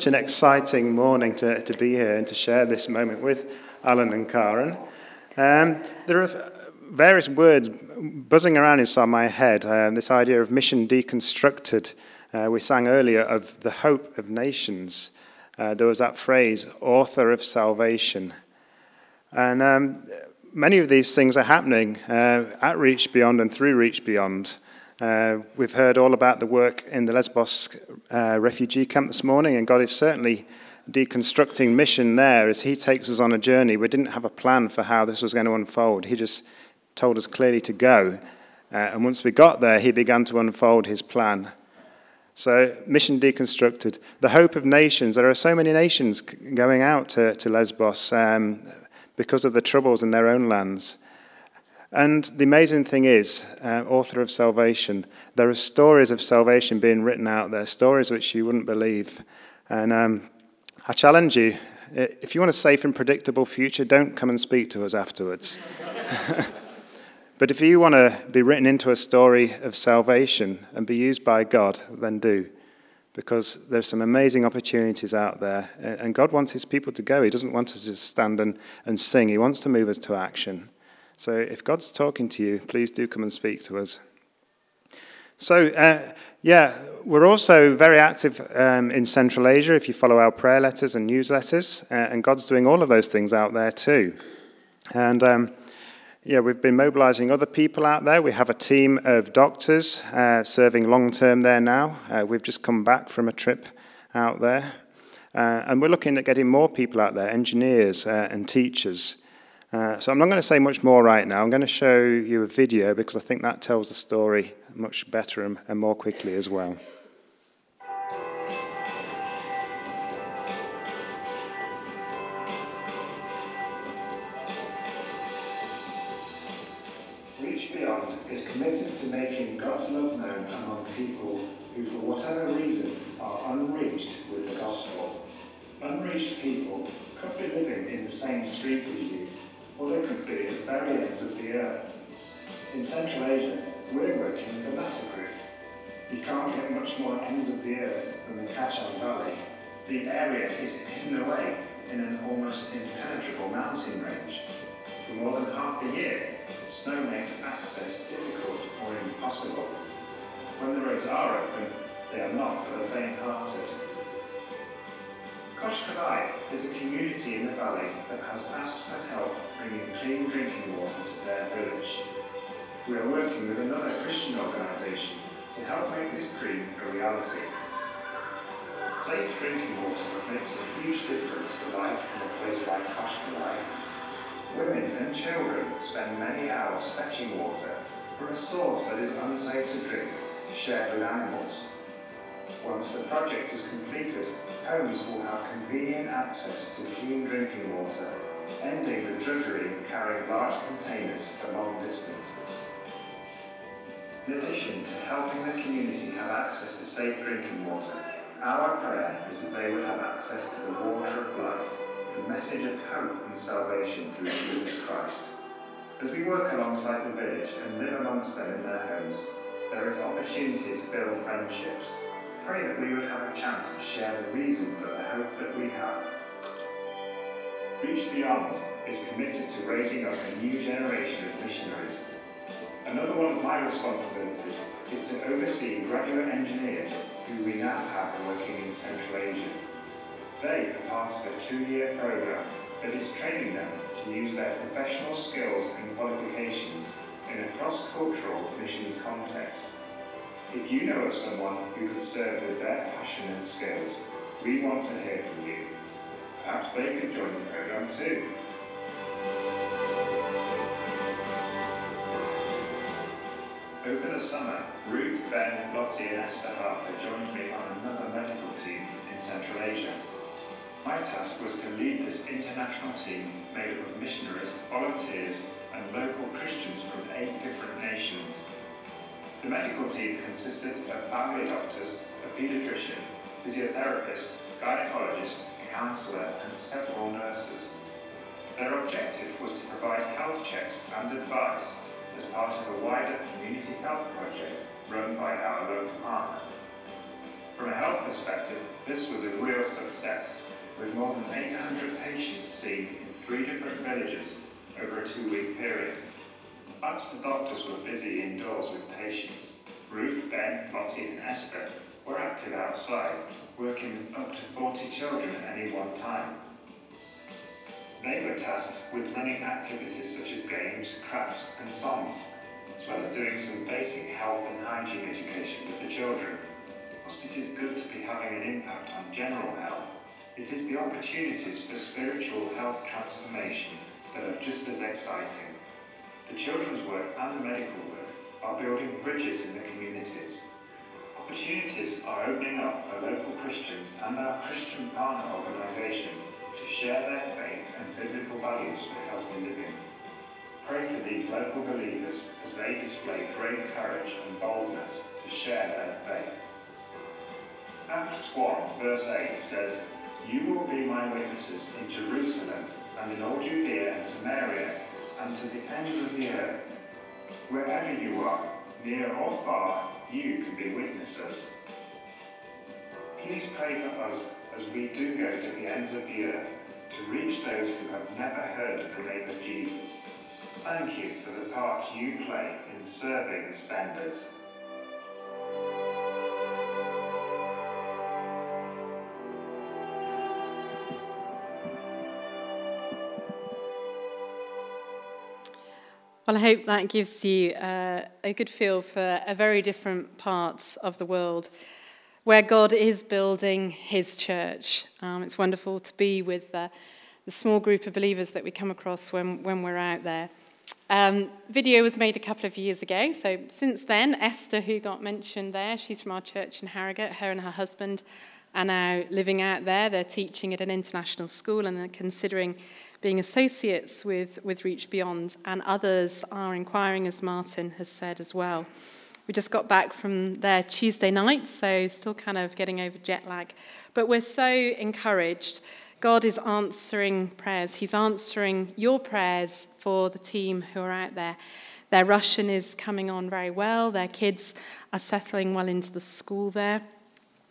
such an exciting morning to, to be here and to share this moment with Alan and Karen. Um, there are various words buzzing around inside my head. Uh, this idea of mission deconstructed. Uh, we sang earlier of the hope of nations. Uh, there was that phrase, author of salvation. And um, many of these things are happening uh, at Reach Beyond and through Reach Beyond. Uh, we've heard all about the work in the Lesbos uh, refugee camp this morning, and God is certainly deconstructing mission there as He takes us on a journey. We didn't have a plan for how this was going to unfold, He just told us clearly to go. Uh, and once we got there, He began to unfold His plan. So, mission deconstructed. The hope of nations. There are so many nations going out to, to Lesbos um, because of the troubles in their own lands. And the amazing thing is, uh, author of salvation, there are stories of salvation being written out there, stories which you wouldn't believe. And um, I challenge you if you want a safe and predictable future, don't come and speak to us afterwards. but if you want to be written into a story of salvation and be used by God, then do. Because there's some amazing opportunities out there. And God wants his people to go. He doesn't want us to just stand and, and sing, he wants to move us to action. So if God's talking to you, please do come and speak to us. So, uh, yeah, we're also very active um, in Central Asia if you follow our prayer letters and newsletters, uh, and God's doing all of those things out there too. And um, yeah, we've been mobilizing other people out there. We have a team of doctors uh, serving long term there now. Uh, we've just come back from a trip out there. Uh, and we're looking at getting more people out there, engineers uh, and teachers. Uh, so I'm not going to say much more right now. I'm going to show you a video because I think that tells the story much better and, and more quickly as well. Reach Beyond is committed to making God's love known among people who, for whatever reason, are unreached with the gospel. Unreached people could be living in the same streets as you or they could be at very ends of the earth. In Central Asia, we're working with the latter group. You can't get much more ends of the earth than the Kachin Valley. The area is hidden away in an almost impenetrable mountain range. For more than half the year, snow makes access difficult or impossible. When the roads are open, they are not for the faint-hearted. Koshkalai is a community in the valley that has asked for help bringing clean drinking water to their village. We are working with another Christian organisation to help make this dream a reality. Safe drinking water makes a huge difference to life in a place like Koshkalai. Women and children spend many hours fetching water from a source that is unsafe to drink, shared with animals. Once the project is completed, homes will have convenient access to clean drinking water ending the drudgery of carrying large containers for long distances. In addition to helping the community have access to safe drinking water, our prayer is that they would have access to the water of life, the message of hope and salvation through Jesus Christ. As we work alongside the village and live amongst them in their homes, there is opportunity to build friendships. Pray that we would have a chance to share the reason for the hope that we have Reach Beyond is committed to raising up a new generation of missionaries. Another one of my responsibilities is to oversee graduate engineers who we now have working in Central Asia. They are part of a two-year program that is training them to use their professional skills and qualifications in a cross-cultural missions context. If you know of someone who could serve with their passion and skills, we want to hear from you. Perhaps they could join the program too. Over the summer, Ruth, Ben, Lottie and Esther Harper joined me on another medical team in Central Asia. My task was to lead this international team made up of missionaries, volunteers and local Christians from eight different nations. The medical team consisted of family doctors, a paediatrician, physiotherapist, gynecologist counsellor and several nurses. Their objective was to provide health checks and advice as part of a wider community health project run by our local partner. From a health perspective, this was a real success with more than 800 patients seen in three different villages over a two-week period. But the doctors were busy indoors with patients. Ruth, Ben, Lottie and Esther were active outside, working with up to 40 children at any one time. They were tasked with running activities such as games, crafts and songs, as well as doing some basic health and hygiene education with the children. Whilst it is good to be having an impact on general health, it is the opportunities for spiritual health transformation that are just as exciting. The children's work and the medical work are building bridges in the communities. Opportunities are opening up for local Christians and our Christian partner organisation to share their faith and biblical values for healthy living. Pray for these local believers as they display great courage and boldness to share their faith. Acts 1 verse 8 says, You will be my witnesses in Jerusalem and in all Judea and Samaria and to the ends of the earth. Wherever you are, near or far, you can be witnesses. Please pray for us as we do go to the ends of the earth to reach those who have never heard of the name of Jesus. Thank you for the part you play in serving the senders. Well, I hope that gives you uh, a good feel for a very different part of the world where God is building his church. Um, it's wonderful to be with uh, the small group of believers that we come across when, when we're out there. Um, video was made a couple of years ago, so since then, Esther, who got mentioned there, she's from our church in Harrogate, her and her husband are now living out there. They're teaching at an international school and they're considering being associates with, with Reach Beyond, and others are inquiring, as Martin has said as well. We just got back from there Tuesday night, so still kind of getting over jet lag. But we're so encouraged. God is answering prayers. He's answering your prayers for the team who are out there. Their Russian is coming on very well. Their kids are settling well into the school there.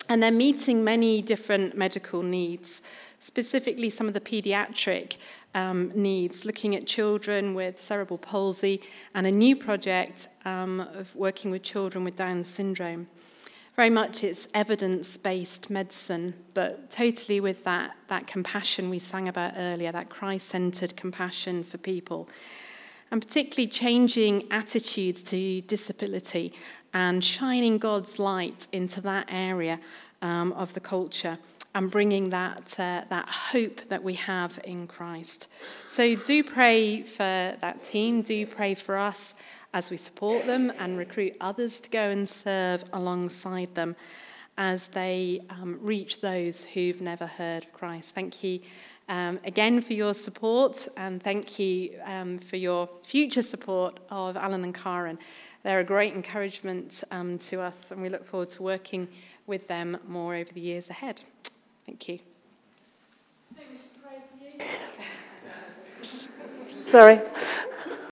And they're meeting many different medical needs, specifically some of the pediatric um, needs, looking at children with cerebral palsy, and a new project um, of working with children with Down syndrome. Very much it's evidence based medicine, but totally with that, that compassion we sang about earlier, that Christ centered compassion for people. And particularly changing attitudes to disability and shining God's light into that area um, of the culture and bringing that, uh, that hope that we have in Christ. So do pray for that team, do pray for us as we support them and recruit others to go and serve alongside them as they um, reach those who've never heard of Christ. Thank you um, again for your support and thank you um, for your future support of Alan and Karen. They're a great encouragement um, to us and we look forward to working with them more over the years ahead. Thank you. Sorry.